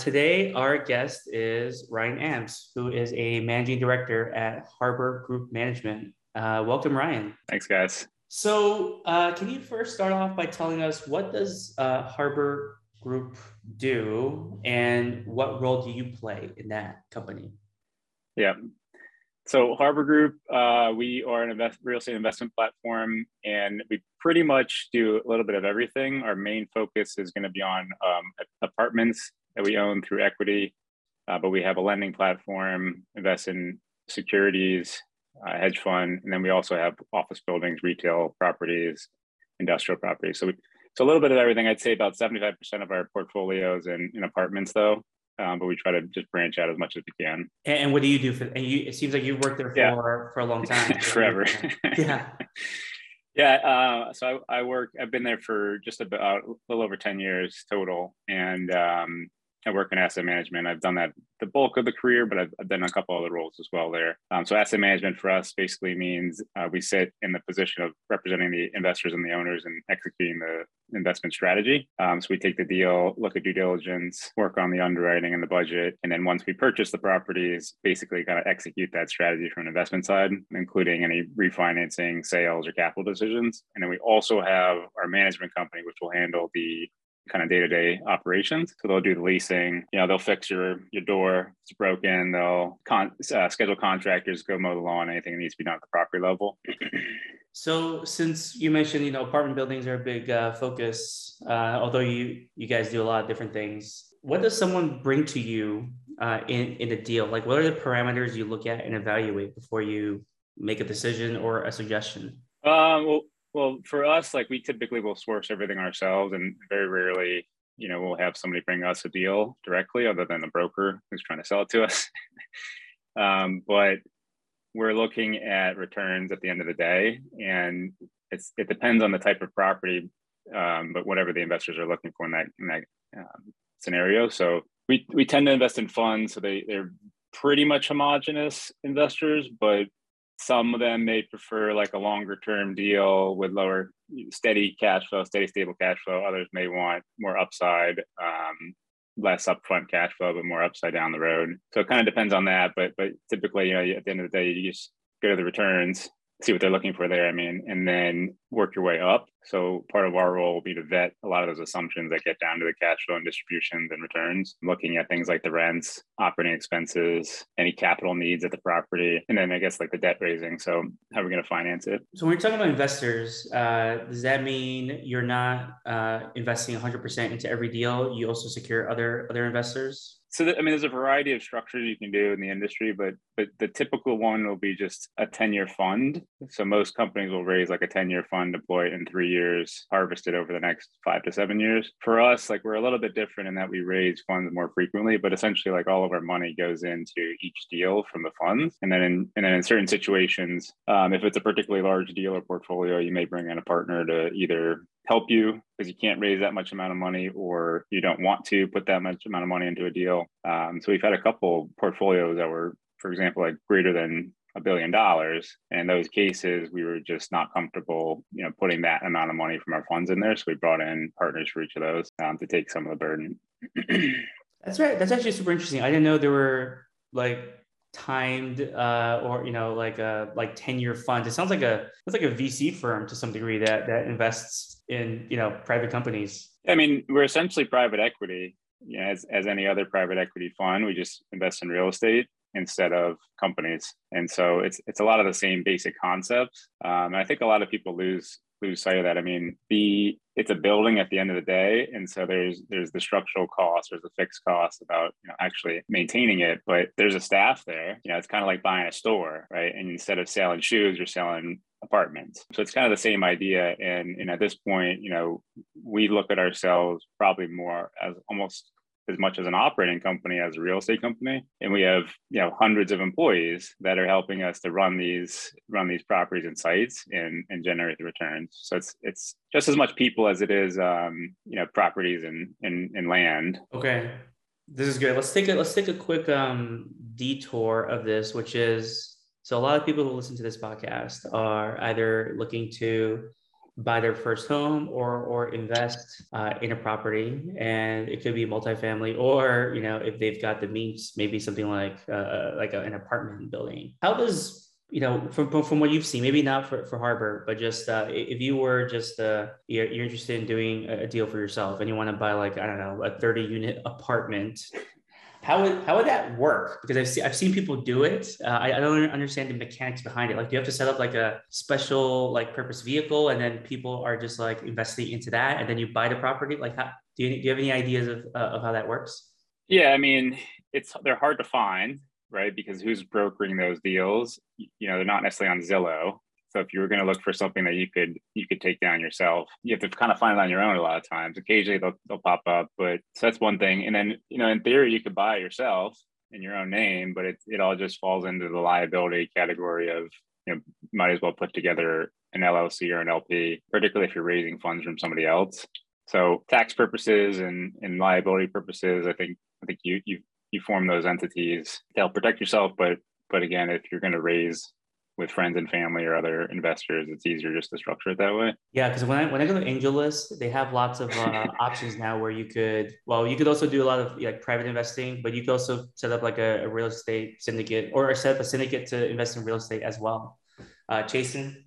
Today, our guest is Ryan Ambs, who is a managing director at Harbor Group Management. Uh, welcome, Ryan. Thanks, guys. So, uh, can you first start off by telling us what does uh, Harbor Group do, and what role do you play in that company? Yeah. So Harbor Group, uh, we are an invest, real estate investment platform, and we pretty much do a little bit of everything. Our main focus is going to be on um, apartments that we own through equity, uh, but we have a lending platform, invest in securities, uh, hedge fund, and then we also have office buildings, retail properties, industrial properties. So we, so a little bit of everything. I'd say about 75% of our portfolios in, in apartments though, um, but we try to just branch out as much as we can. And what do you do for? And you, it seems like you've worked there for yeah. for a long time, forever. yeah. Yeah, uh, so I, I, work. I've been there for just about a little over ten years total, and um, I work in asset management. I've done that the bulk of the career, but I've, I've done a couple other roles as well there. Um, so asset management for us basically means uh, we sit in the position of representing the investors and the owners and executing the investment strategy. Um, so we take the deal, look at due diligence, work on the underwriting and the budget, and then once we purchase the properties, basically kind of execute that strategy from an investment side, including any refinancing, sales, or capital decisions. And then we also have our management company, which will handle the kind of day-to-day operations. So they'll do the leasing, you know, they'll fix your your door, it's broken, they'll con- uh, schedule contractors, go mow the lawn, anything that needs to be done at the property level. So since you mentioned, you know, apartment buildings are a big uh, focus, uh, although you you guys do a lot of different things. What does someone bring to you uh, in in a deal? Like, what are the parameters you look at and evaluate before you make a decision or a suggestion? Um, well, well, for us, like we typically will source everything ourselves, and very rarely, you know, we'll have somebody bring us a deal directly, other than the broker who's trying to sell it to us. um, but we're looking at returns at the end of the day, and it's it depends on the type of property, um, but whatever the investors are looking for in that in that um, scenario. So we we tend to invest in funds, so they they're pretty much homogenous investors, but some of them may prefer like a longer term deal with lower steady cash flow, steady stable cash flow. Others may want more upside, um, less upfront cash flow, but more upside down the road. So it kind of depends on that. But but typically, you know, at the end of the day, you just go to the returns see what they're looking for there. I mean, and then work your way up. So part of our role will be to vet a lot of those assumptions that get down to the cash flow and distributions and returns, looking at things like the rents, operating expenses, any capital needs at the property, and then I guess like the debt raising. So how are we going to finance it? So when you're talking about investors, uh, does that mean you're not uh, investing 100% into every deal? You also secure other other investors? So I mean, there's a variety of structures you can do in the industry, but but the typical one will be just a 10 year fund. So most companies will raise like a 10 year fund, deploy it in three years, harvest it over the next five to seven years. For us, like we're a little bit different in that we raise funds more frequently, but essentially like all of our money goes into each deal from the funds, and then in and then in certain situations, um, if it's a particularly large deal or portfolio, you may bring in a partner to either help you because you can't raise that much amount of money or you don't want to put that much amount of money into a deal. Um, so we've had a couple portfolios that were, for example, like greater than a billion dollars. And those cases, we were just not comfortable, you know, putting that amount of money from our funds in there. So we brought in partners for each of those um, to take some of the burden. That's right. That's actually super interesting. I didn't know there were like timed uh, or you know like a like 10 year funds it sounds like a it's like a vc firm to some degree that that invests in you know private companies. I mean we're essentially private equity you know, as, as any other private equity fund. We just invest in real estate instead of companies. And so it's it's a lot of the same basic concepts. Um, and i think a lot of people lose lose sight of that. I mean, the it's a building at the end of the day, and so there's there's the structural cost, there's the fixed cost about you know actually maintaining it, but there's a staff there. You know, it's kind of like buying a store, right? And instead of selling shoes, you're selling apartments. So it's kind of the same idea. And, and at this point, you know, we look at ourselves probably more as almost as much as an operating company as a real estate company. And we have you know hundreds of employees that are helping us to run these run these properties and sites and and generate the returns. So it's it's just as much people as it is um you know properties and and, and land. Okay. This is good let's take a let's take a quick um detour of this which is so a lot of people who listen to this podcast are either looking to buy their first home or or invest uh, in a property, and it could be multifamily, or you know, if they've got the means, maybe something like uh, like a, an apartment building. How does you know, from, from what you've seen, maybe not for, for Harbor, but just uh, if you were just uh, you're, you're interested in doing a deal for yourself and you want to buy like I don't know a 30 unit apartment, how would how would that work? Because I've seen I've seen people do it. Uh, I, I don't understand the mechanics behind it. Like, do you have to set up like a special like purpose vehicle, and then people are just like investing into that, and then you buy the property? Like, how, do you do you have any ideas of uh, of how that works? Yeah, I mean, it's they're hard to find right? Because who's brokering those deals? You know, they're not necessarily on Zillow. So if you were going to look for something that you could you could take down yourself, you have to kind of find it on your own a lot of times. Occasionally they'll they'll pop up, but so that's one thing. And then you know, in theory, you could buy it yourself in your own name, but it it all just falls into the liability category of you know might as well put together an LLC or an LP, particularly if you're raising funds from somebody else. So tax purposes and, and liability purposes, I think I think you you you form those entities to help protect yourself. But but again, if you're going to raise with friends and family or other investors, it's easier just to structure it that way. Yeah, because when I when I go to AngelList, they have lots of uh, options now where you could well, you could also do a lot of like private investing, but you could also set up like a, a real estate syndicate or set up a syndicate to invest in real estate as well. Uh, Jason?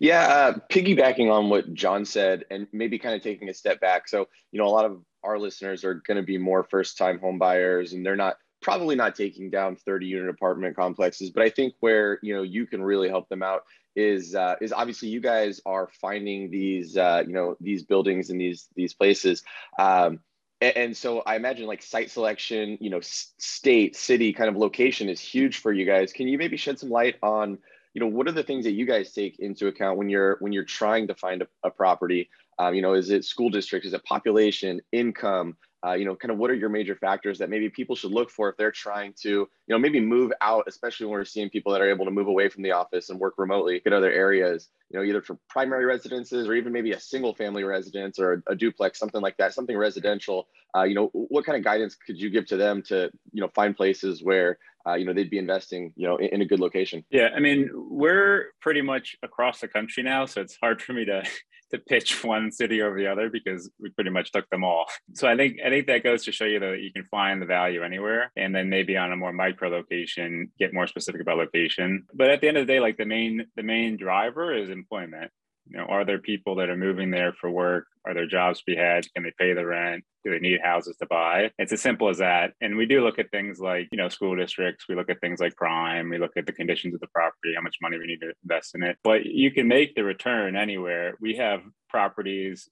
Yeah, uh, piggybacking on what John said, and maybe kind of taking a step back. So, you know, a lot of our listeners are going to be more first time home buyers and they're not probably not taking down 30 unit apartment complexes but i think where you know you can really help them out is uh, is obviously you guys are finding these uh, you know these buildings and these these places um, and, so i imagine like site selection you know state city kind of location is huge for you guys can you maybe shed some light on you know what are the things that you guys take into account when you're when you're trying to find a, a property um, you know, is it school district? Is it population, income? Uh, you know, kind of what are your major factors that maybe people should look for if they're trying to, you know, maybe move out, especially when we're seeing people that are able to move away from the office and work remotely, get other areas, you know, either for primary residences or even maybe a single family residence or a, a duplex, something like that, something residential. Uh, you know, what kind of guidance could you give to them to, you know, find places where, uh, you know, they'd be investing, you know, in, in a good location? Yeah, I mean, we're pretty much across the country now, so it's hard for me to to pitch one city over the other because we pretty much took them all. So I think I think that goes to show you that you can find the value anywhere, and then maybe on a more micro location, get more specific about location. But at the end of the day, like the main the main driver is employment you know are there people that are moving there for work? Are there jobs to be had? Can they pay the rent? Do they need houses to buy? It's as simple as that. And we do look at things like you know school districts. We look at things like crime. We look at the conditions of the property how much money we need to invest in it. But you can make the return anywhere. We have properties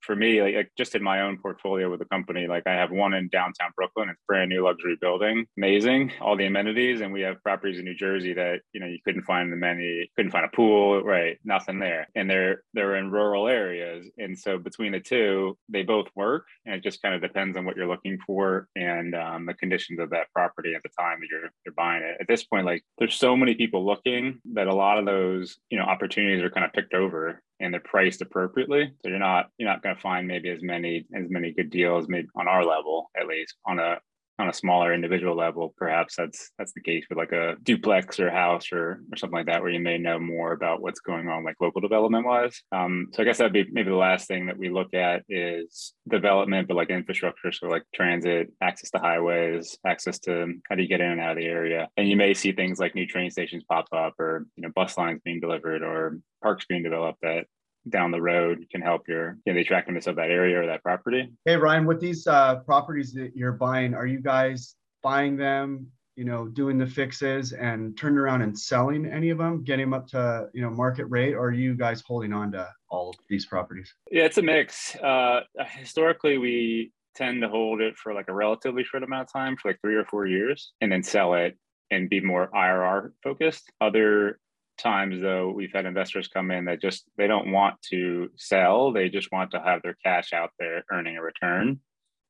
for me, like, like, just in my own portfolio with the company, like I have one in downtown Brooklyn, it's brand new luxury building, amazing, all the amenities, and we have properties in New Jersey that you know you couldn't find the many, couldn't find a pool, right? Nothing there, and they're they're in rural areas, and so between the two, they both work, and it just kind of depends on what you're looking for and um, the conditions of that property at the time that you're you're buying it. At this point, like there's so many people looking that a lot of those you know opportunities are kind of picked over and they're priced appropriately. So you're not you're not going to find maybe as many as many good deals maybe on our level at least on a on a smaller individual level, perhaps that's that's the case with like a duplex or house or or something like that, where you may know more about what's going on like local development wise. Um, so I guess that'd be maybe the last thing that we look at is development, but like infrastructure, so like transit, access to highways, access to how do you get in and out of the area, and you may see things like new train stations pop up, or you know bus lines being delivered, or parks being developed that down the road can help your you know, the attractiveness of that area or that property. Hey Ryan, with these uh, properties that you're buying, are you guys buying them, you know, doing the fixes and turning around and selling any of them, getting them up to you know market rate, or are you guys holding on to all of these properties? Yeah, it's a mix. Uh, historically, we tend to hold it for like a relatively short amount of time, for like three or four years, and then sell it and be more IRR focused. Other times though we've had investors come in that just they don't want to sell they just want to have their cash out there earning a return. Mm-hmm.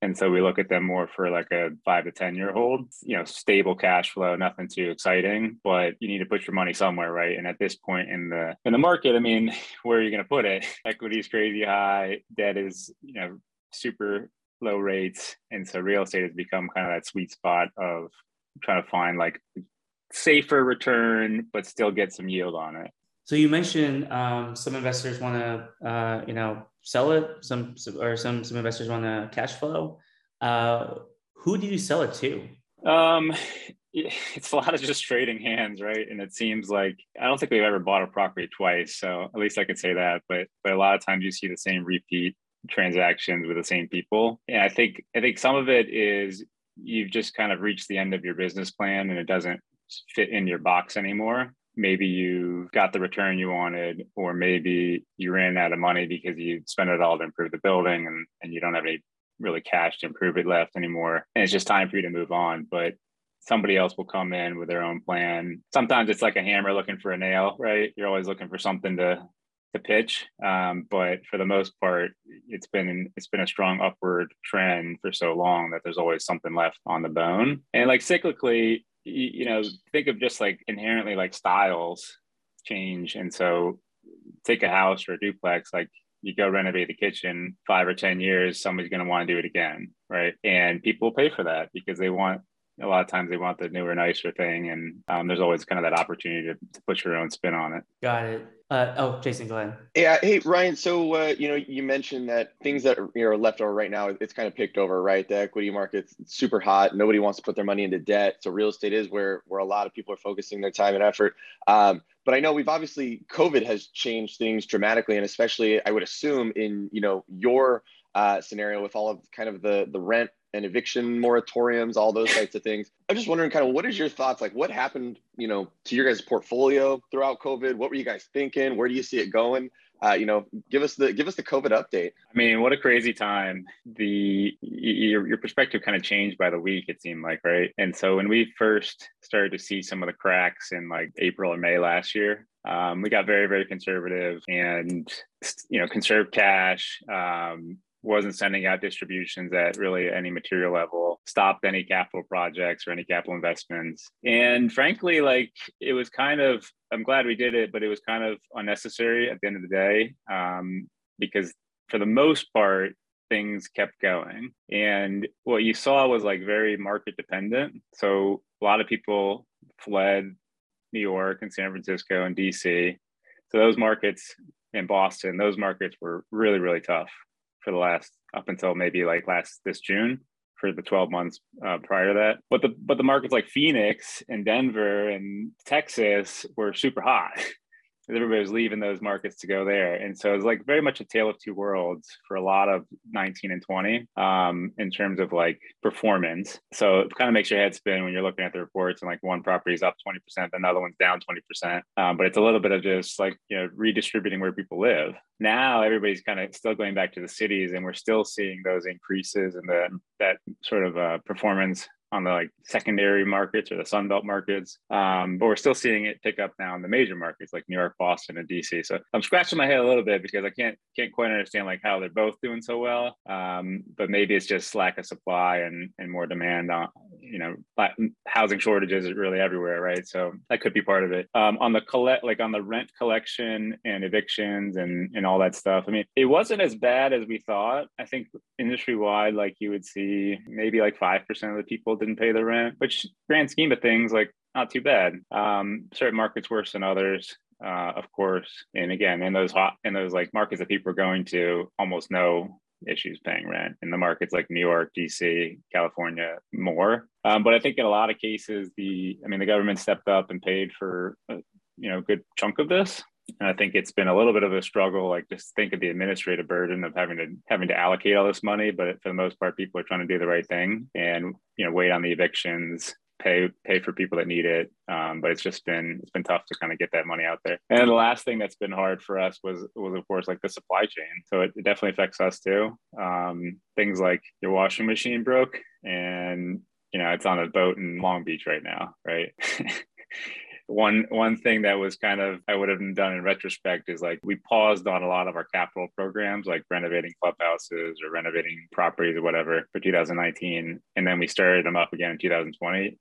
And so we look at them more for like a five to ten year hold you know stable cash flow nothing too exciting but you need to put your money somewhere right? And at this point in the in the market i mean where are you going to put it? Equity is crazy high debt is you know super low rates and so real estate has become kind of that sweet spot of trying to find like safer return, but still get some yield on it. So you mentioned um, some investors want to, uh, you know, sell it. Some or some some investors want to cash flow. Uh, who do you sell it to? Um, it's a lot of just trading hands, right? And it seems like I don't think we've ever bought a property twice, so at least I could say that. But but a lot of times you see the same repeat transactions with the same people. And I think I think some of it is you've just kind of reached the end of your business plan and it doesn't fit in your box anymore maybe you got the return you wanted, or maybe you ran out of money because you spent it all to improve the building and, and you don't have any really cash to improve it left anymore. And it's just time for you to move on. But somebody else will come in with their own plan. Sometimes it's like a hammer looking for a nail, right? You're always looking for something to to pitch. Um, but for the most part, it's been it's been a strong upward trend for so long that there's always something left on the bone. And like cyclically, you, you know, think of just like inherently like styles change. And so take a house or a duplex, like you go renovate the kitchen five or 10 years, somebody's going to want to do it again. Right. And people pay for that because they want, a lot of times they want the newer, nicer thing. And um, there's always kind of that opportunity to, to put your own spin on it. Got it. Uh, oh, Jason, go ahead. Yeah. Hey, Ryan. So, uh, you know, you mentioned that things that are, you know, left over right now, it's kind of picked over, right? The equity market's super hot. Nobody wants to put their money into debt. So real estate is where, where a lot of people are focusing their time and effort. Um, but I know we've obviously, COVID has changed things dramatically. And especially, I would assume in, you know, your uh, scenario with all of kind of the, the rent and eviction moratoriums, all those types of things. I'm just wondering, kind of, what is your thoughts? Like, what happened, you know, to your guys' portfolio throughout COVID? What were you guys thinking? Where do you see it going? Uh, you know, give us the give us the COVID update. I mean, what a crazy time! The your your perspective kind of changed by the week. It seemed like right, and so when we first started to see some of the cracks in like April or May last year, um, we got very very conservative and you know conserve cash um, wasn't sending out distributions at really any material level, stopped any capital projects or any capital investments. And frankly, like it was kind of, I'm glad we did it, but it was kind of unnecessary at the end of the day um, because for the most part, things kept going. And what you saw was like very market dependent. So a lot of people fled New York and San Francisco and DC. So those markets in Boston, those markets were really, really tough for the last up until maybe like last this June for the 12 months uh, prior to that. But the but the markets like Phoenix and Denver and Texas were super hot. everybody was leaving those markets to go there. And so it's like very much a tale of two worlds for a lot of 19 and 20 um, in terms of like performance. So it kind of makes your head spin when you're looking at the reports and like one property is up 20%, another one's down 20%. Um, but it's a little bit of just like, you know, redistributing where people live. Now everybody's kind of still going back to the cities and we're still seeing those increases in the that sort of uh, performance on the like secondary markets or the Sunbelt markets. Um, but we're still seeing it pick up now in the major markets like New York, Boston, and DC. So I'm scratching my head a little bit because I can't can't quite understand like how they're both doing so well. Um, but maybe it's just lack of supply and and more demand on you know housing shortages really everywhere, right? So that could be part of it. Um, on the collect like on the rent collection and evictions and and all that stuff. I mean, it wasn't as bad as we thought. I think industry wide, like you would see maybe like five percent of the people didn't pay the rent, which grand scheme of things, like not too bad. Um, certain markets worse than others, uh, of course. And again, in those hot, in those like markets that people are going to, almost no issues paying rent in the markets like New York, DC, California, more. Um, but I think in a lot of cases, the I mean, the government stepped up and paid for a, you know a good chunk of this. And I think it's been a little bit of a struggle. Like just think of the administrative burden of having to having to allocate all this money, but for the most part, people are trying to do the right thing and you know wait on the evictions, pay pay for people that need it. Um, but it's just been it's been tough to kind of get that money out there. And the last thing that's been hard for us was was of course like the supply chain. So it, it definitely affects us too. Um, things like your washing machine broke and you know it's on a boat in Long Beach right now, right? one one thing that was kind of I would have done in retrospect is like we paused on a lot of our capital programs, like renovating clubhouses or renovating properties or whatever for 2019, and then we started them up again in 2020,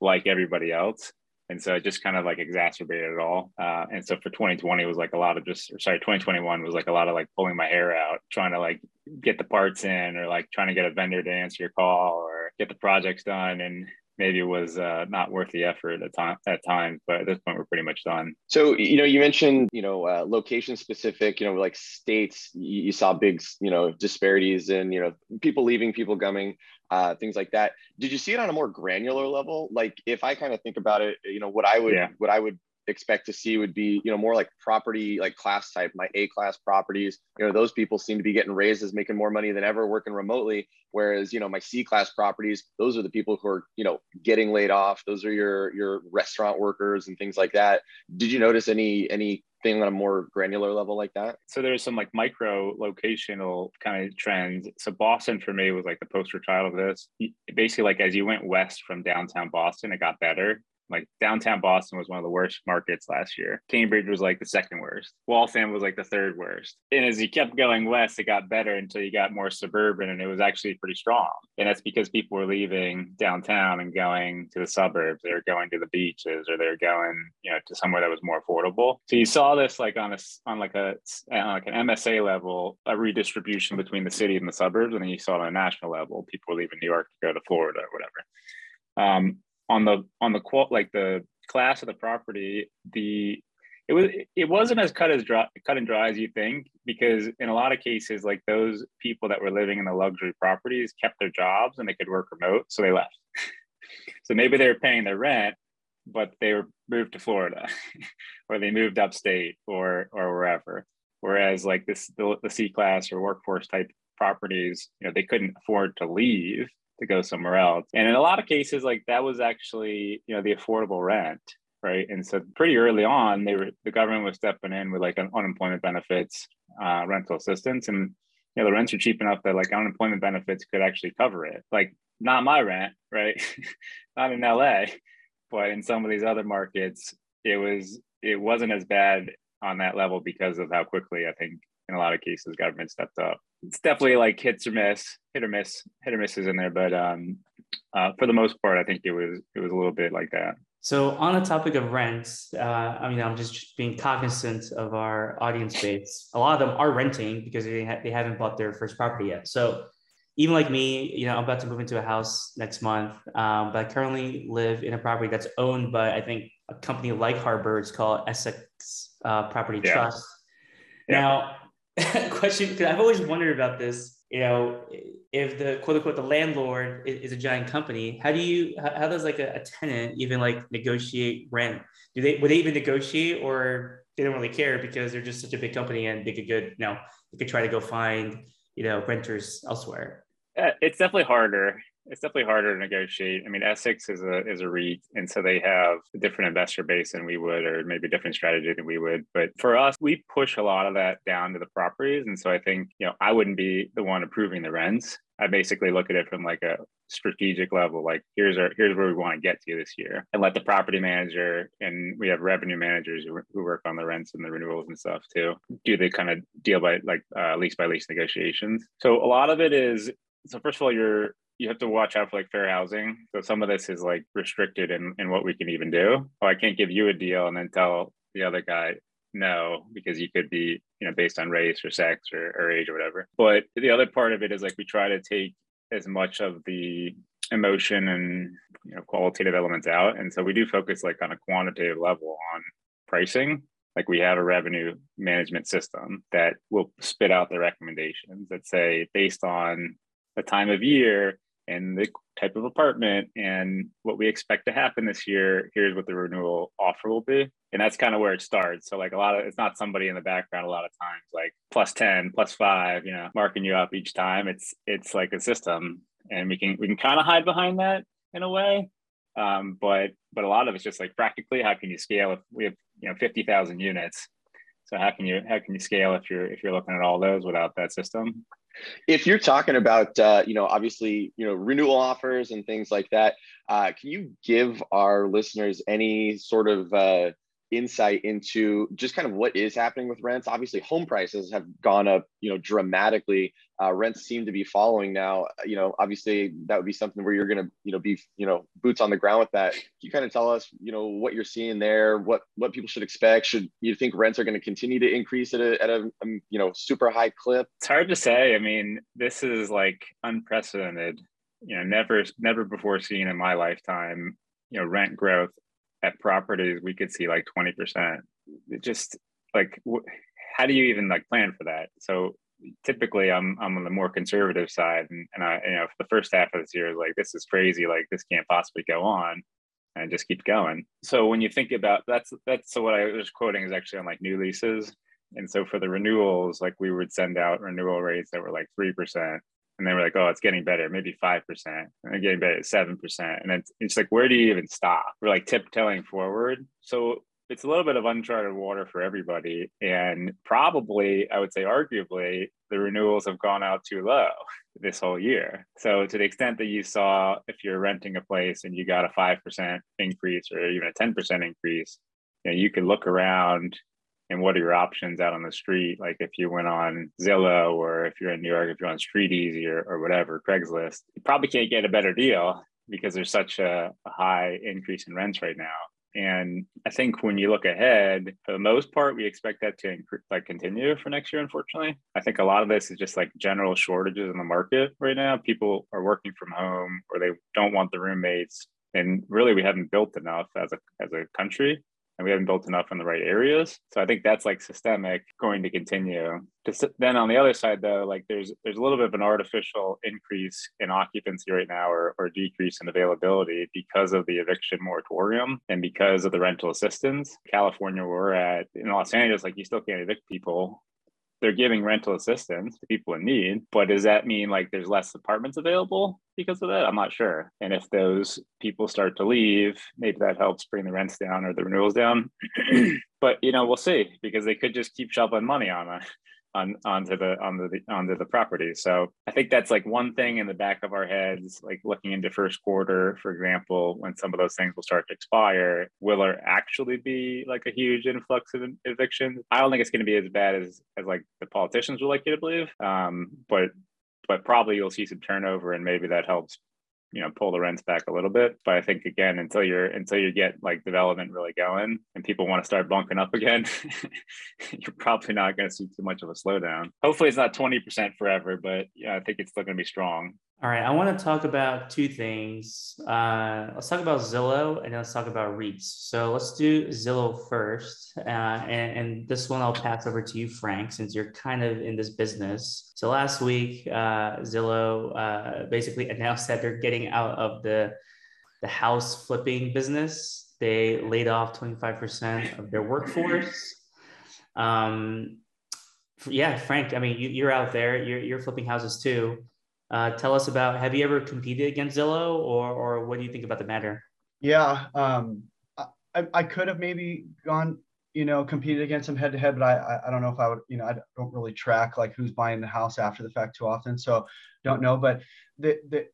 like everybody else. And so it just kind of like exacerbated it all. Uh, and so for 2020 it was like a lot of just, sorry, 2021 was like a lot of like pulling my hair out, trying to like get the parts in or like trying to get a vendor to answer your call or get the projects done. And maybe was uh, not worth the effort at time at times. But at this point, we're pretty much done. So you know, you mentioned you know uh, location specific. You know, like states, you, you, saw big you know disparities in you know people leaving, people coming, uh, things like that. Did you see it on a more granular level? Like if I kind of think about it, you know, what I would yeah. what I would expect to see would be you know more like property like class type my a class properties you know those people seem to be getting raises making more money than ever working remotely whereas you know my c class properties those are the people who are you know getting laid off those are your your restaurant workers and things like that did you notice any any thing on a more granular level like that? So there's some like micro locational kind of trends. So Boston for me was like the poster child of this. Basically, like as you went west from downtown Boston, it got better. Like downtown Boston was one of the worst markets last year. Cambridge was like the second worst. Waltham was like the third worst. And as you kept going west, it got better until you got more suburban and it was actually pretty strong. And that's because people were leaving downtown and going to the suburbs. They were going to the beaches or they're going, you know, to somewhere that was more affordable. So you saw this like on a on like a on like an MSA level, a redistribution between the city and the suburbs, and then you saw it on a national level. People were leaving New York to go to Florida or whatever. Um, on the on the quote like the class of the property the it was it wasn't as cut as dry cut and dry as you think because in a lot of cases like those people that were living in the luxury properties kept their jobs and they could work remote so they left. So maybe they were paying their rent but they were moved to florida or they moved upstate or or wherever. Whereas like this the, the c class or workforce type properties you know they couldn't afford to leave to go somewhere else. And in a lot of cases, like that was actually, you know, the affordable rent, right? And so pretty early on, they were the government was stepping in with like an unemployment benefits, uh, rental assistance, and you know the rents are cheap enough that like unemployment benefits could actually cover it. Like not my rent, right? not in LA, but in some of these other markets, it was it wasn't as bad on that level because of how quickly I think in a lot of cases government stepped up it's definitely like hits or miss, hit or miss, hit or misses in there. But um, uh, for the most part, I think it was it was a little bit like that. So on the topic of rents, uh, I mean, I'm just being cognizant of our audience base. A lot of them are renting because they ha- they haven't bought their first property yet. So even like me, you know, I'm about to move into a house next month, um, but I currently live in a property that's owned by I think a company like Harbor. It's called Essex uh, Property yeah. Trust. Yeah. Now question because I've always wondered about this. You know, if the quote unquote the landlord is, is a giant company, how do you how, how does like a, a, tenant even like negotiate rent? Do they would they even negotiate or they don't really care because they're just such a big company and they could good you know they could try to go find you know renters elsewhere. Uh, it's definitely harder it's definitely harder to negotiate. I mean, Essex is a is a REIT, and so they have a different investor base than we would, or maybe a different strategy than we would. But for us, we push a lot of that down to the properties, and so I think you know I wouldn't be the one approving the rents. I basically look at it from like a strategic level, like here's our here's where we want to get to this year, and let the property manager and we have revenue managers who, who work on the rents and the renewals and stuff too. Do the kind of deal by like uh, lease by lease negotiations. So a lot of it is so first of all, you're you have to watch out for like fair housing. So some of this is like restricted in, in what we can even do. Oh, I can't give you a deal and then tell the other guy no because you could be you know based on race or sex or, or age or whatever. But the other part of it is like we try to take as much of the emotion and you know qualitative elements out, and so we do focus like on a quantitative level on pricing like we have a revenue management system that will spit out the recommendations that say based on the time of year and the type of apartment and what we expect to happen this year here's what the renewal offer will be. And that's kind of where it starts. So like a lot of it's not somebody in the background a lot of times like plus 10 plus 5 you know marking you up each time. It's it's like a system and we can we can kind of hide behind that in a way. Um, but but a lot of it's just like practically how can you scale if we have you know 50,000 units? So how can you how can you scale if you're if you're looking at all those without that system if you're talking about, uh, you know, obviously, you know, renewal offers and things like that, uh, can you give our listeners any sort of uh, insight into just kind of what is happening with rents. Obviously, home prices have gone up, you know, dramatically. Uh, rents seem to be following now. You know, obviously that would be something where you're going to, you know, be, you know, boots on the ground with that. Can you kind of tell us, you know, what you're seeing there? What what people should expect? Should you think rents are going to continue to increase at a at a um, you know super high clip? It's hard to say. I mean, this is like unprecedented you know never never before seen in my lifetime you know rent growth at properties we could see like 20% it just like how do you even like plan for that? So typically i'm i'm on the more conservative side and, and i you know for the first half of this year like this is crazy like this can't possibly go on and just keep going. So when you think about that's that's so what i was quoting is actually on like new leases. And so for the renewals like we would send out renewal rates that were like 3% and they were like, oh, it's getting better, maybe 5%, and uh, getting better at 7%. And it's, it's like, where do you even stop? We're like tiptoeing forward. So it's a little bit of uncharted water for everybody. And probably, I would say, arguably, the renewals have gone out too low this whole year. So, to the extent that you saw, if you're renting a place and you got a 5% increase or even a 10% increase, you, know, you could look around and what are your options out on the street? Like if you went on zillow or if you're in new york if you're on StreetEasy or, or whatever craigslist you probably can't get a better deal because there's such a, a high increase in rents right now. And i think when you look ahead for the most part we expect that to like continue for next year unfortunately. I think a lot of this is just like general shortages in the market right now. People are working from home or they don't want the roommates. And really we haven't built enough as a as a country and we haven't built enough in the right areas. So I think that's like systemic going to continue. Then on the other side though, like there's there's a little bit of an artificial increase in occupancy right now or, or decrease in availability because of the eviction moratorium and because of the rental assistance. California we're at in Los Angeles, like you still can't evict people they're giving rental assistance to people in need, but does that mean like there's less apartments available because of that? I'm not sure. And if those people start to leave, maybe that helps bring the rents down or the renewals down. but you know, we'll see because they could just keep shoveling money on it on onto the onto the onto the property. So I think that's like one thing in the back of our heads, like looking into first quarter, for example, when some of those things will start to expire, will there actually be like a huge influx of evictions? I don't think it's going to be as bad as as like the politicians would like you to believe. Um, but but probably you'll see some turnover and maybe that helps you know pull the rents back a little bit. But i think again until you're until you get like development really going and people want to start bunking up again you're probably not going to see too much of a slowdown. Hopefully it's not 20% forever but yeah i think it's still going to be strong all right, I want to talk about two things. Uh, let's talk about Zillow and then let's talk about REITs. So let's do Zillow first. Uh, and, and, this one I'll pass over to you, Frank, since you're kind of in this business. So last week, uh, Zillow uh, basically announced that they're getting out of the, the house flipping business. They laid off 25% of their workforce. Um, yeah, Frank, I mean, you, are out there, you're, you're flipping houses too. Uh, tell us about have you ever competed against Zillow or, or what do you think about the matter? Yeah, um, I, I could have maybe gone, you know, competed against them head to head, but I, I don't know if I would, you know, I don't really track like who's buying the house after the fact too often. So don't know, but the, the,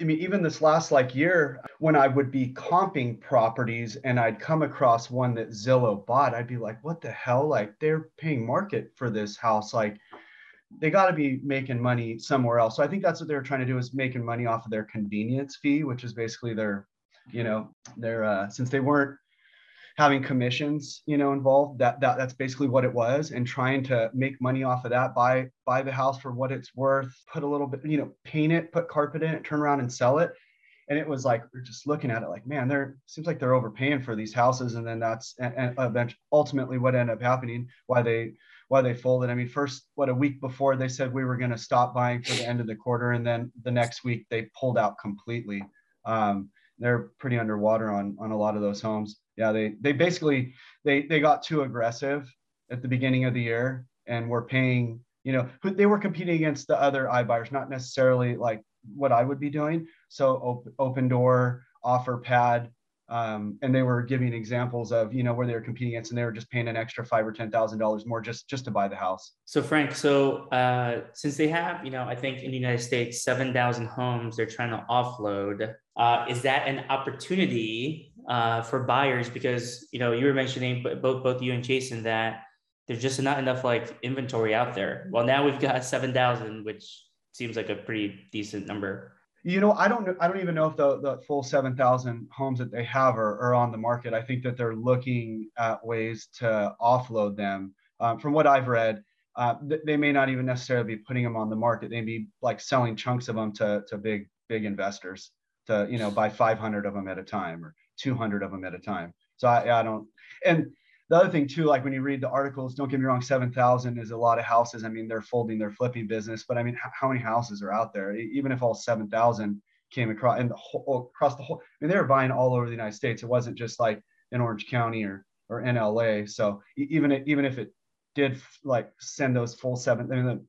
I mean, even this last like year, when I would be comping properties and I'd come across one that Zillow bought, I'd be like, what the hell? Like they're paying market for this house. Like they got to be making money somewhere else. So I think that's what they're trying to do is making money off of their convenience fee, which is basically their, you know, their uh, since they weren't having commissions, you know, involved. That that that's basically what it was, and trying to make money off of that. Buy buy the house for what it's worth. Put a little bit, you know, paint it, put carpet in it, turn around and sell it. And it was like we're just looking at it like, man, they're seems like they're overpaying for these houses, and then that's and, and ultimately what ended up happening. Why they why they folded. I mean, first, what a week before they said we were going to stop buying for the end of the quarter, and then the next week they pulled out completely. Um, they're pretty underwater on on a lot of those homes. Yeah, they they basically they they got too aggressive at the beginning of the year and were paying. You know, they were competing against the other iBuyers, not necessarily like what I would be doing. So op- offer OfferPad, um, and they were giving examples of you know where they were competing against and they were just paying an extra five or ten thousand dollars more just just to buy the house. So frank so uh, since they have you know i think in the united states 7000 homes they're trying to offload uh, is that an opportunity uh, for buyers? Because you know you were mentioning both both you and jason that there's just not enough like inventory out there. Well now we've got 7000 which seems like a pretty decent number you know, I don't I don't even know if the, the full 7,000 homes that they have are, are on the market. I think that they're looking at ways to offload them. Um, from what I've read, uh, th- they may not even necessarily be putting them on the market. They'd be like selling chunks of them to, to big big investors to you know buy 500 of them at a time or 200 of them at a time. So I, I don't. And the other thing too, like when you read the articles, don't get me wrong, 7,000 is a lot of houses. I mean, they're folding their flipping business, but I mean, how many houses are out there? Even if all 7,000 came across and the whole oh, across the whole, I mean, they were buying all over the United States. It wasn't just like in Orange County or or in LA. So even even if it did like send those full seven, I mean, the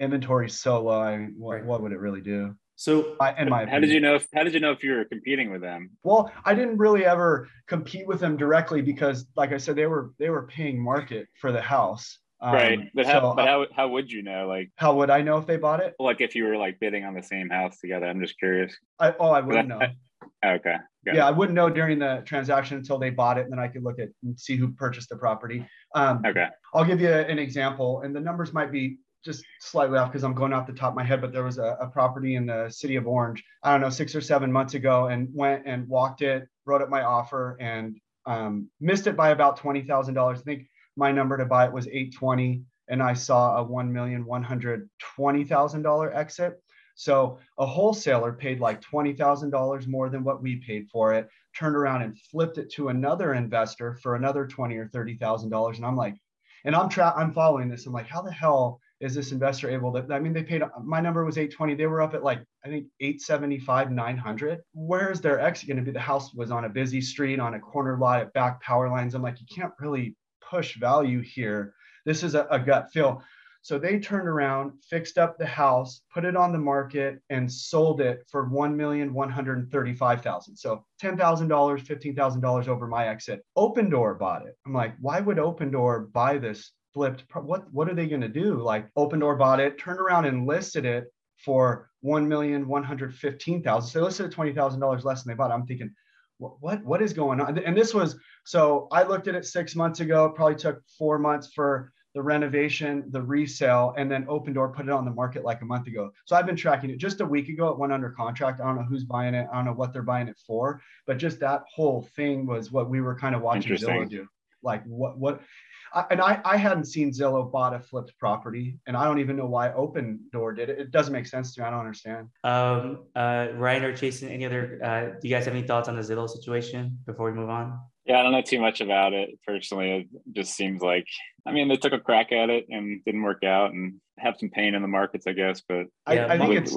inventory so low. I mean, what, right. what would it really do? So, I, in my how did you know? If, how did you know if you were competing with them? Well, I didn't really ever compete with them directly because, like I said, they were they were paying market for the house. Um, right, but how so but how, how would you know? Like, how would I know if they bought it? Like, if you were like bidding on the same house together, I'm just curious. I oh, I wouldn't know. okay. yeah, I wouldn't know during the transaction until they bought it, and then I could look at and see who purchased the property. Um, okay. I'll give you an example, and the numbers might be just slightly off because I'm going off the top of my head, but there was a, a, property in the city of Orange, I don't know, six or seven months ago, and went and walked it, wrote up my offer, and um, missed it by about twenty thousand dollars. I think my number to buy it was eight twenty, and I saw a one million one hundred twenty thousand dollar exit. So a wholesaler paid like twenty thousand dollars more than what we paid for it, turned around and flipped it to another investor for another twenty or thirty thousand dollars, and I'm like, and I'm tra- I'm following this. I'm like, how the hell is this investor able to i mean they paid my number was 820 they were up at like i think 875 900 where's their exit going to be? The house was on a busy street on a corner lot at back power lines. I'm like you can't really push value here. This is a, a gut feel. So they turned around fixed up the house put it on the market and sold it for 1,135,000 so $10,000 $15,000 over my exit. Opendoor bought it. I'm like why would Opendoor buy this flipped. What what are they going to do? Like Opendoor bought it, turned around and listed it for one million one hundred fifteen thousand. So they listed it twenty thousand dollars less than they bought. I'm thinking, what, what what is going on? And this was so I looked at it six months ago. Probably took four months for the renovation, the resale, and then Opendoor put it on the market like a month ago. So I've been tracking it. Just a week ago, it went under contract. I don't know who's buying it. I don't know what they're buying it for, but just that whole thing was what we were kind of watching Zillow do. Like what what I, and I, I hadn't seen Zillow bought a flipped property, and I don't even know why Open Door did it. It doesn't make sense to me. I don't understand. Um, uh, Ryan or Jason, any other? Uh, do you guys have any thoughts on the Zillow situation before we move on? Yeah, I don't know too much about it personally. It just seems like, I mean, they took a crack at it and didn't work out, and have some pain in the markets, I guess. But I, I think it's,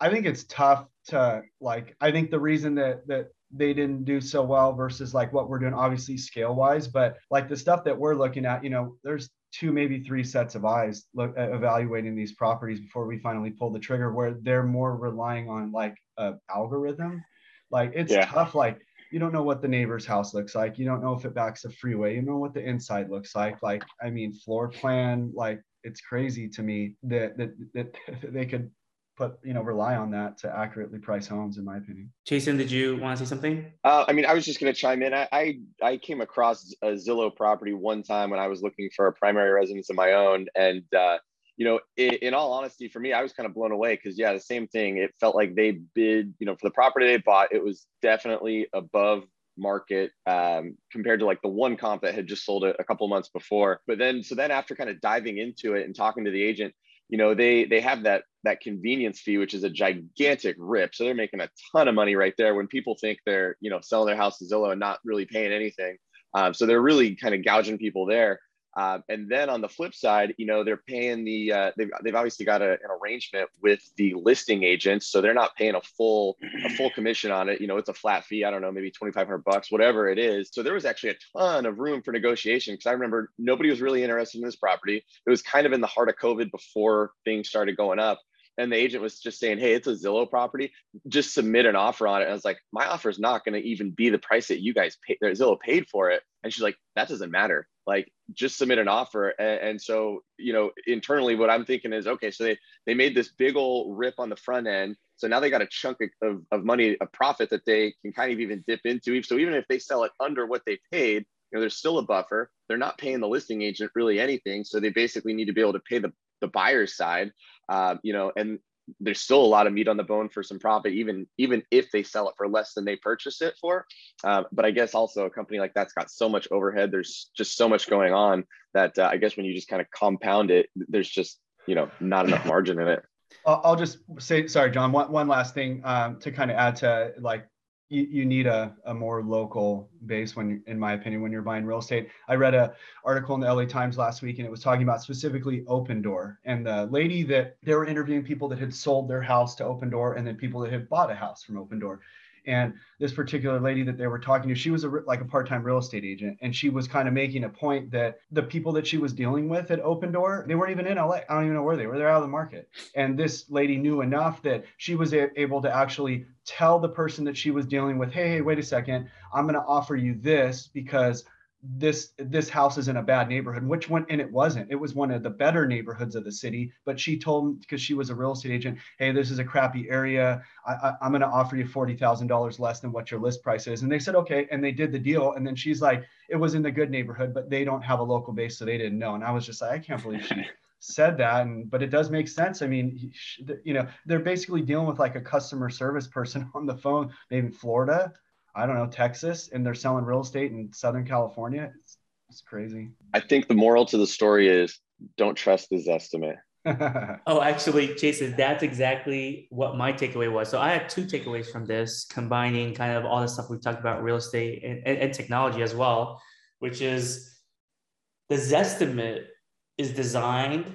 I think it's tough to like. I think the reason that that they didn't do so well versus like what we're doing obviously scale wise but like the stuff that we're looking at you know there's two maybe three sets of eyes look uh, evaluating these properties before we finally pull the trigger where they're more relying on like a algorithm. Like it's yeah. tough like you don't know what the neighbor's house looks like. You don't know if it backs a freeway. You know what the inside looks like. Like i mean floor plan like it's crazy to me that that, that they could put you know rely on that to accurately price homes in my opinion. Jason did you want to say something? Uh, i mean i was just going to chime in. I, I, I came across a zillow property one time when i was looking for a primary residence of my own and uh, you know in, in, all honesty for me i was kind of blown away because yeah the same thing. It felt like they bid you know for the property they bought it was definitely above market um, compared to like the one comp that had just sold it a couple months before. But then so then after kind of diving into it and talking to the agent you know they they have that that convenience fee which is a gigantic rip. So they're making a ton of money right there when people think they're you know selling their house to zillow and not really paying anything. Um, so they're really kind of gouging people there um, and then on the flip side, you know, they're paying the, uh, they've, they've obviously got a, an arrangement with the listing agents. So they're not paying a full, a full commission on it. You know, it's a flat fee. I don't know, maybe 2,500 bucks, whatever it is. So there was actually a ton of room for negotiation. Cause I remember nobody was really interested in this property. It was kind of in the heart of COVID before things started going up and the agent was just saying, "Hey, it's a Zillow property. Just submit an offer on it." And I was like, "My offer is not going to even be the price that you guys pay. Zillow paid for it." And she's like, "That doesn't matter. Like, just submit an offer." And, and so, you know, internally, what I'm thinking is, okay, so they they made this big old rip on the front end. So now they got a chunk of, of money, a profit that they can kind of even dip into. So even if they sell it under what they paid, you know, there's still a buffer. They're not paying the listing agent really anything. So they basically need to be able to pay the the buyer's side, uh, you know, and there's still a lot of meat on the bone for some profit, even even if they sell it for less than they purchased it for. Uh, but I guess also a company like that's got so much overhead. There's just so much going on that uh, I guess when you just kind of compound it, there's just you know not enough margin in it. I'll just say, sorry, John, one, one last thing um, to kind of add to like you, you need a, a more local base when in my opinion when you're buying real estate. I read a article in the la times last week and it was talking about specifically Opendoor. And the lady that they were interviewing people that had sold their house to Opendoor and then people that had bought a house from Opendoor and this particular lady that they were talking to, she was a, like a part-time real estate agent, and she was kind of making a point that the people that she was dealing with at Opendoor, they weren't even in LA. I don't even know where they were. They're out of the market. And this lady knew enough that she was a- able to actually tell the person that she was dealing with, hey, hey, wait a second, I'm going to offer you this because this this house is in a bad neighborhood which one and it wasn't. It was one of the better neighborhoods of the city but she told because she was a real estate agent hey this is a crappy area. I, am going to offer you $40000 less than what your list price is. And they said okay and they did the deal and then she's like it was in the good neighborhood but they don't have a local base so they didn't know. And i was just like i can't believe she said that and but it does make sense. I mean you know they're basically dealing with like a customer service person on the phone maybe florida I don't know, Texas and they're selling real estate in Southern California. It's, it's crazy. I think the moral to the story is don't trust this estimate. oh, actually, Jason, that's exactly what my takeaway was. So I had two takeaways from this, combining kind of all the stuff we've talked about real estate and, and, and technology as well, which is the Zestimate is designed,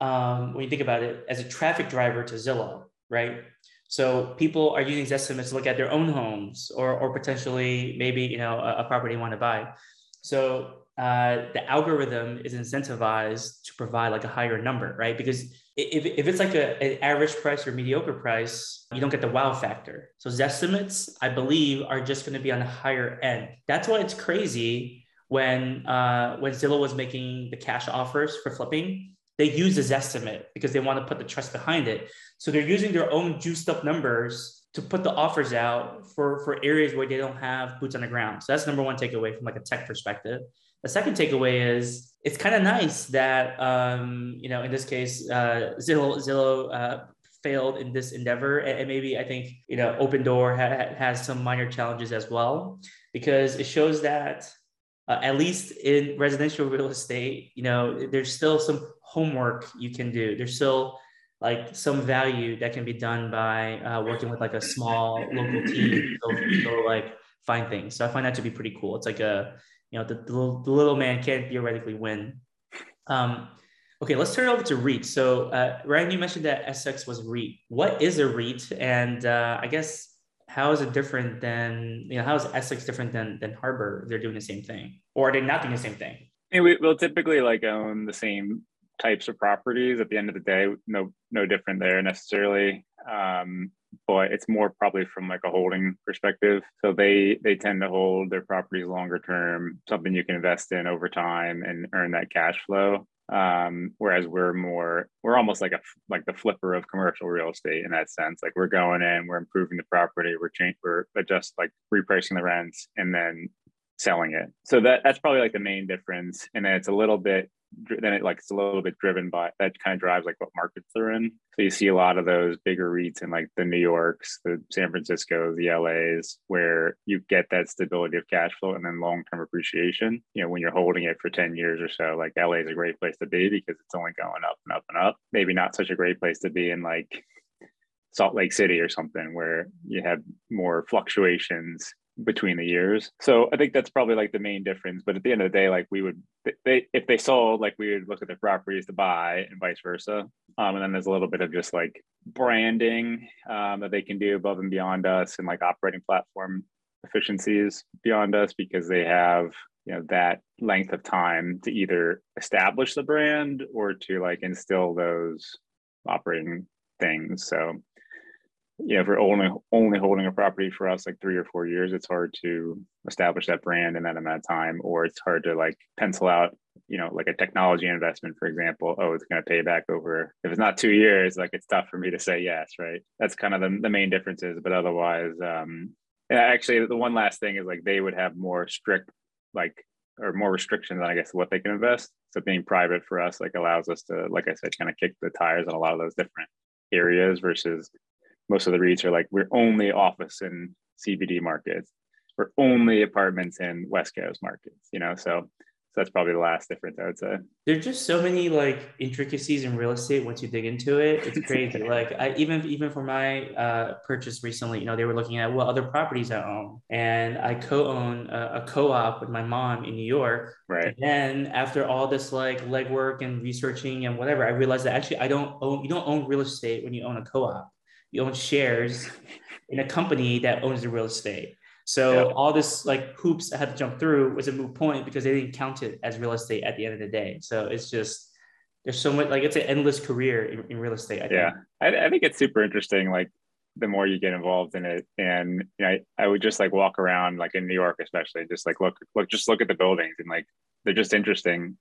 um, when you think about it, as a traffic driver to Zillow, right? So people are using estimates to look at their own homes or, or potentially maybe you know a, a property they want to buy. So uh, the algorithm is incentivized to provide like a higher number, right? Because if, if it's like a, an average price or mediocre price, you don't get the wow factor. So Zestimates, I believe, are just going to be on the higher end. That's why it's crazy when uh, when Zillow was making the cash offers for flipping they use this estimate because they want to put the trust behind it. So they're using their own juiced up numbers to put the offers out for, for areas where they don't have boots on the ground. So that's number one takeaway from like a tech perspective. The second takeaway is it's kind of nice that um, you know in this case uh, Zillow Zillow uh, failed in this endeavor, and, maybe I think you know Opendoor ha- has some minor challenges as well because it shows that uh, at least in residential real estate, you know, there's still some homework you can do. There's still like some value that can be done by uh, working with like a small local team to go like find things. So I find that to be pretty cool. It's like a, you know, the, the, little, the little man can't theoretically win. Um, okay, let's turn it over to REIT. So uh, Ryan, you mentioned that Essex was REIT. What is a REIT? And uh, I guess how is it different than you know how is Essex different than than Harbor? They're doing the same thing, or are they not doing the same thing? We, will typically like own the same types of properties. At the end of the day, no no different there necessarily. Um, but it's more probably from like a holding perspective. So they they tend to hold their properties longer term, something you can invest in over time and earn that cash flow um, whereas we're more we're almost like a like the flipper of commercial real estate in that sense like we're going in we're improving the property we're changing we're adjust like repricing the rents and then selling it so that that's probably like the main difference and then it's a little bit then it like it's a little bit driven by that kind of drives like what markets they're in. So you see a lot of those bigger REITs in like the New Yorks, the San Franciscos, the LAs, where you get that stability of cash flow and then long term appreciation. You know, when you're holding it for 10 years or so, like LA is a great place to be because it's only going up and up and up. Maybe not such a great place to be in like Salt Lake City or something where you have more fluctuations between the years. So I think that's probably like the main difference. But at the end of the day, like we would, they if they sold, like we would look at their properties to buy and vice versa. Um, and then there's a little bit of just like branding um, that they can do above and beyond us, and like operating platform efficiencies beyond us because they have you know that length of time to either establish the brand or to like instill those operating things. So yeah, if we're only only holding a property for us like three or four years, it's hard to establish that brand in that amount of time, or it's hard to like pencil out, you know, like a technology investment, for example. Oh, it's going to pay back over. If it's not two years, like it's tough for me to say yes, right? That's kind of the, the main differences. But otherwise, um, actually, the one last thing is like they would have more strict, like, or more restrictions on, I guess, what they can invest. So being private for us, like, allows us to, like I said, kind of kick the tires on a lot of those different areas versus most of the REITs are like, we're only office in CBD markets. We're only apartments in West Coast markets, you know? So that's probably the last difference I would say. There's just so many like intricacies in real estate once you dig into it. It's crazy. like I even even for my uh, purchase recently, you know, they were looking at what other properties I own, and I co-own a, a co-op with my mom in New York. Right. And then after all this like legwork and researching and whatever, I realized that actually I don't own. You don't own real estate when you own a co-op. You own shares in a company that owns the real estate. So yeah. all this like hoops I had to jump through was a moot point because they didn't count it as real estate at the end of the day. So it's just there's so much like it's an endless career in, in real estate. I yeah, I, I, think it's super interesting. Like the more you get involved in it, and you know, I, I would just like walk around like in New York, especially just like look look just look at the buildings and like they're just interesting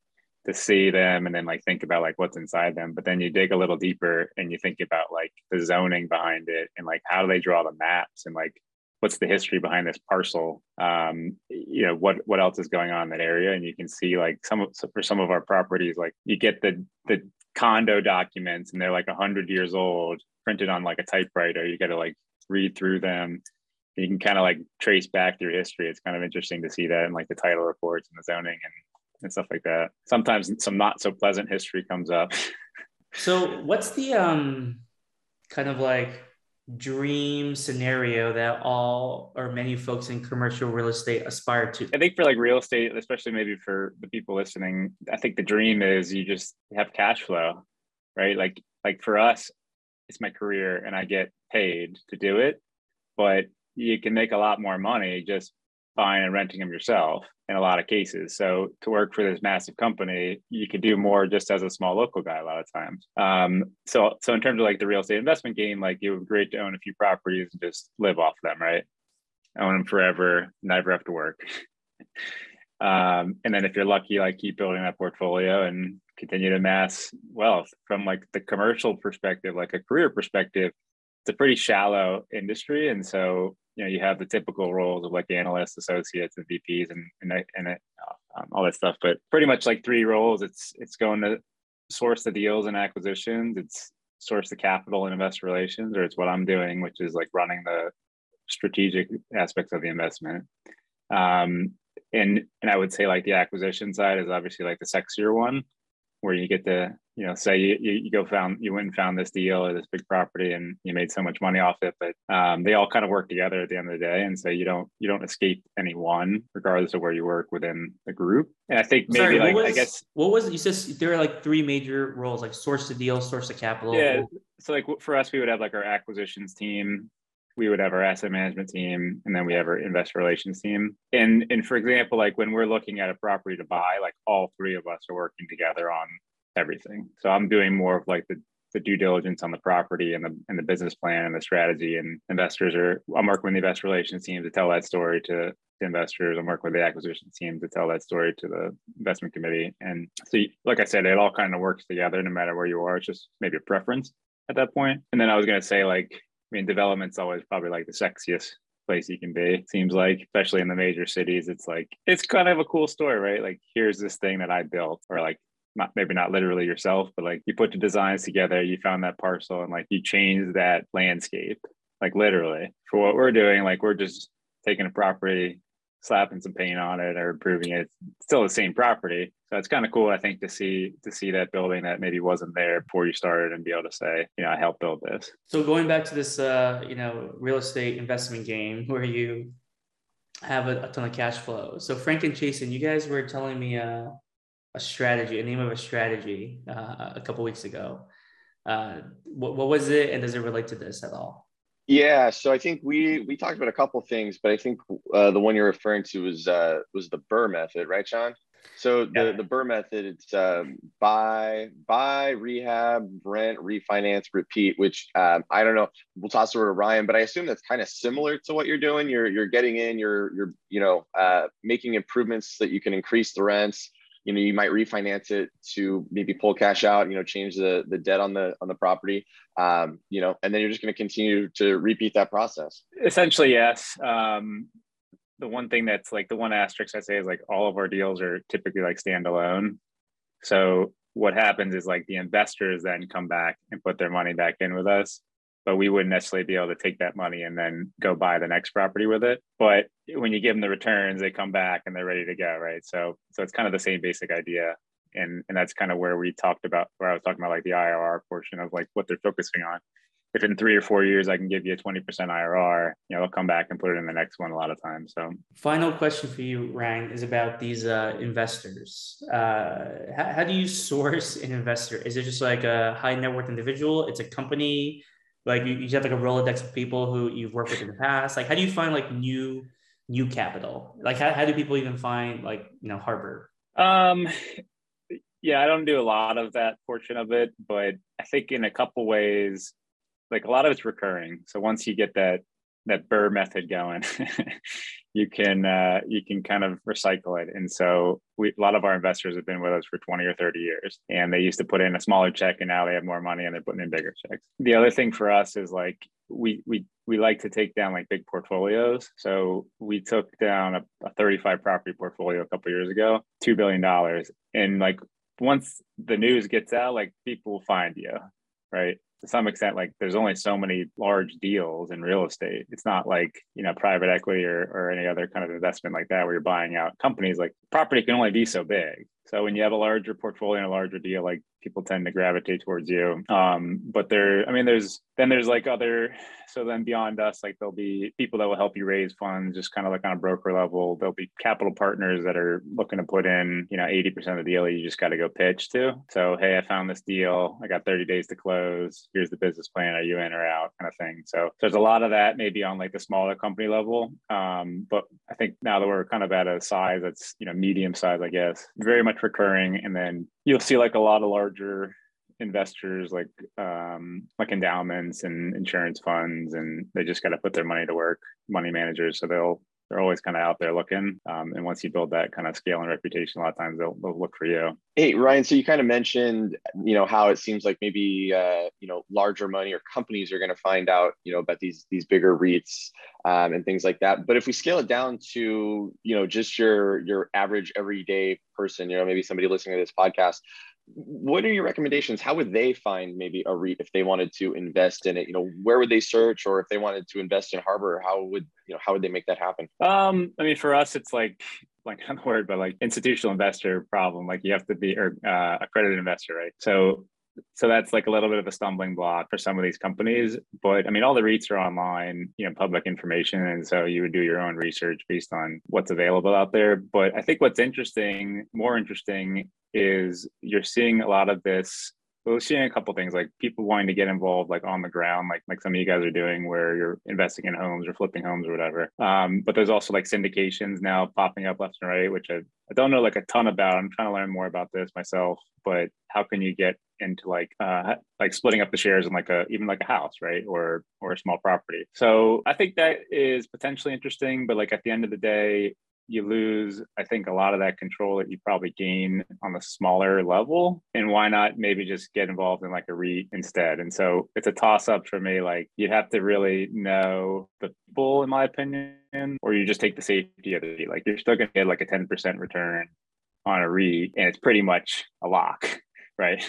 to see them and then like think about like what's inside them but then you dig a little deeper and you think about like the zoning behind it and like how do they draw the maps and like what's the history behind this parcel? Um, you know what what else is going on in that area? And you can see like some of for some of our properties like you get the the condo documents and they're like 100 years old printed on like a typewriter. You got to like read through them. You can kind of like trace back through history. It's kind of interesting to see that in like the title reports and the zoning and and stuff like that sometimes some not so pleasant history comes up so what's the um kind of like dream scenario that all or many folks in commercial real estate aspire to? I think for like real estate, especially maybe for the people listening, I think the dream is you just have cash flow, right? Like like for us, it's my career and I get paid to do it, but you can make a lot more money just buying and renting them yourself in a lot of cases. So to work for this massive company, you could do more just as a small local guy a lot of times. Um, so so in terms of like the real estate investment game, like it would be great to own a few properties and just live off them, right? Own them forever, never have to work. um, and then if you're lucky, like keep building that portfolio and continue to mass wealth from like the commercial perspective, like a career perspective. It's a pretty shallow industry, and so you know you have the typical roles of like analysts associates and vps and and, and um, all that stuff but pretty much like three roles it's it's going to source the deals and acquisitions it's source the capital and investor relations or it's what i'm doing which is like running the strategic aspects of the investment. Um, and and i would say like the acquisition side is obviously like the sexier one where you get to you know say you, you go found you went and found this deal or this big property and you made so much money off it but um, they all kind of work together at the end of the day. And so you don't you don't escape any one regardless of where you work within the group. And i think maybe Sorry, like was, i guess what was you said there are like three major roles like source the deal source the capital. Yeah so like for us we would have like our acquisitions team we would have our asset management team and then we have our investor relations team. And and for example like when we're looking at a property to buy like all three of us are working together on everything. So i'm doing more of like the the due diligence on the property and the and the business plan and the strategy and investors are i'm working with the investor relations team to tell that story to the investors. I'm working with the acquisition team to tell that story to the investment committee. And so like i said it all kind of works together no matter where you are. It's just maybe a preference at that point. And then i was going to say like mean, development's always probably like the sexiest place you can be. It seems like, especially in the major cities, it's like it's kind of a cool story, right? Like, here's this thing that I built, or like not maybe not literally yourself, but like you put the designs together, you found that parcel, and like you changed that landscape, like literally. For what we're doing, like we're just taking a property, slapping some paint on it or improving it. It's still the same property. So it's kind of cool, I think, to see to see that building that maybe wasn't there before you started and be able to say, you know, I helped build this. So going back to this, uh, you know, real estate investment game where you have a, a ton of cash flow. So Frank and Jason, you guys were telling me a, a strategy, a name of a strategy uh, a couple weeks ago. Uh, what, what was it, and does it relate to this at all? Yeah, so I think we we talked about a couple things, but I think uh, the one you're referring to was uh, was the BRRRR method, right, Sean? So the, yeah. the BRRRR method, it's um, buy, buy, rehab, rent, refinance, repeat. Which um, I don't know. We'll toss over to Ryan, but I assume that's kind of similar to what you're doing. You're you're getting in, you're you're you know uh, making improvements that you can increase the rents you know you might refinance it to maybe pull cash out you know change the the debt on the on the property um, you know and then you're just going to continue to repeat that process. Essentially yes. Um, the one thing that's like the one asterisk i say is like all of our deals are typically like standalone. So what happens is like the investors then come back and put their money back in with us but we wouldn't necessarily be able to take that money and then go buy the next property with it. But when you give them the returns, they come back and they're ready to go, right? So so it's kind of the same basic idea. And and that's kind of where we talked about where I was talking about like the IRR portion of like what they're focusing on if in three or four years I can give you a 20% IRR, you know, they'll come back and put it in the next one a lot of times. So final question for you, Ryan, is about these uh, investors. Uh, how, how do you source an investor? Is it just like a high net worth individual? It's a company? Like you, you have like a Rolodex of people who you've worked with in the past. Like how do you find like new new capital? Like how, how do people even find like, you know, Harbor? Um, yeah, I don't do a lot of that portion of it, but I think in a couple ways, like a lot of it's recurring. So once you get that that BRRRR method going, you can uh, you can kind of recycle it. And so we, a lot of our investors have been with us for 20 or 30 years, and they used to put in a smaller check, and now they have more money, and they're putting in bigger checks. The other thing for us is like we we we like to take down like big portfolios. So we took down a, a 35 property portfolio a couple years ago, two billion dollars, and like once the news gets out, like people will find you, right? To some extent like there's only so many large deals in real estate. It's not like you know private equity or, or any other kind of investment like that where you're buying out companies. Like property can only be so big so when you have a larger portfolio and a larger deal like people tend to gravitate towards you. Um, but there, I mean, there's then there's like other. So then beyond us, like there'll be people that will help you raise funds, just kind of like on a broker level. There'll be capital partners that are looking to put in, you know, 80% of the deal you just got to go pitch to. So hey, I found this deal. I got 30 days to close. Here's the business plan. Are you in or out? Kind of thing. So there's a lot of that maybe on like the smaller company level. Um, but I think now that we're kind of at a size that's you know medium size, I guess, very much recurring, and then you'll see like a lot of larger investors like um, like endowments and insurance funds and they just got to put their money to work money managers so they'll they're always kind of out there looking um, and once you build that kind of scale and reputation a lot of times they'll, they'll look for you. Hey ryan so you kind of mentioned you know how it seems like maybe uh, you know larger money or companies are going to find out you know about these these bigger reits um, and things like that. But if we scale it down to you know just your your average everyday person you know maybe somebody listening to this podcast what are your recommendations? How would they find maybe a REIT if they wanted to invest in it? You know where would they search or if they wanted to invest in harbor how would you know how would they make that happen? Um i mean for us it's like like not the word but like institutional investor problem. Like you have to be or uh, accredited investor right? So so that's like a little bit of a stumbling block for some of these companies but i mean all the reits are online you know public information and so you would do your own research based on what's available out there. But i think what's interesting more interesting is you're seeing a lot of this we're seeing a couple things like people wanting to get involved like on the ground like like some of you guys are doing where you're investing in homes or flipping homes or whatever. Um, but there's also like syndications now popping up left and right which I, I don't know like a ton about. I'm trying to learn more about this myself but how can you get into like uh like splitting up the shares in like a even like a house right or or a small property? So i think that is potentially interesting but like at the end of the day you lose, I think, a lot of that control that you probably gain on the smaller level. And why not maybe just get involved in like a REIT instead? And so it's a toss up for me. Like you'd have to really know the people, in my opinion, or you just take the safety of the REIT. Like you're still going to get like a 10% return on a REIT, and it's pretty much a lock, right?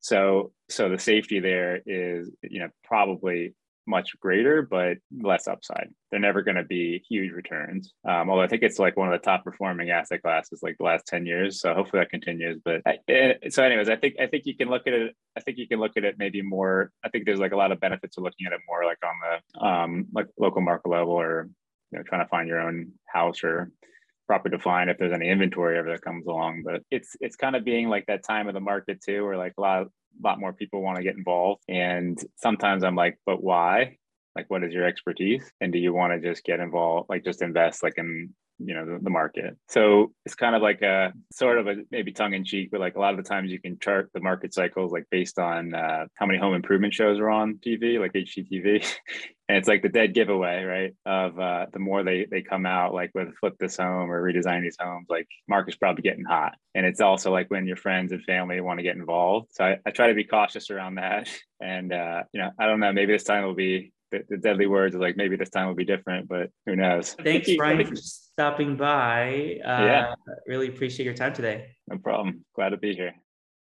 So, so the safety there is, you know, probably much greater, but less upside. They're never going to be huge returns. Um, although I think it's like one of the top performing asset classes like the last 10 years. So hopefully that continues. But I, eh, so anyways, I think, I think you can look at it. I think you can look at it maybe more. I think there's like a lot of benefits of looking at it more like on the um, like local market level or, you know, trying to find your own house or properly define if there's any inventory ever that comes along. But it's, it's kind of being like that time of the market too, where like a lot a lot more people want to get involved. And sometimes I'm like, but why? Like, what is your expertise? And do you want to just get involved, like just invest like in you know the, the, market. So it's kind of like a sort of a maybe tongue-in-cheek but like a lot of the times you can chart the market cycles like based on uh, how many home improvement shows are on tv like hgtv and it's like the dead giveaway right of uh, the more they they come out like with flip this home or redesign these homes like market's probably getting hot. And it's also like when your friends and family want to get involved. So I, I try to be cautious around that. And uh, you know i don't know maybe this time will be the, the, deadly words of like maybe this time will be different, but who knows? Thanks, Ryan, for stopping by. Uh, yeah, really appreciate your time today. No problem. Glad to be here.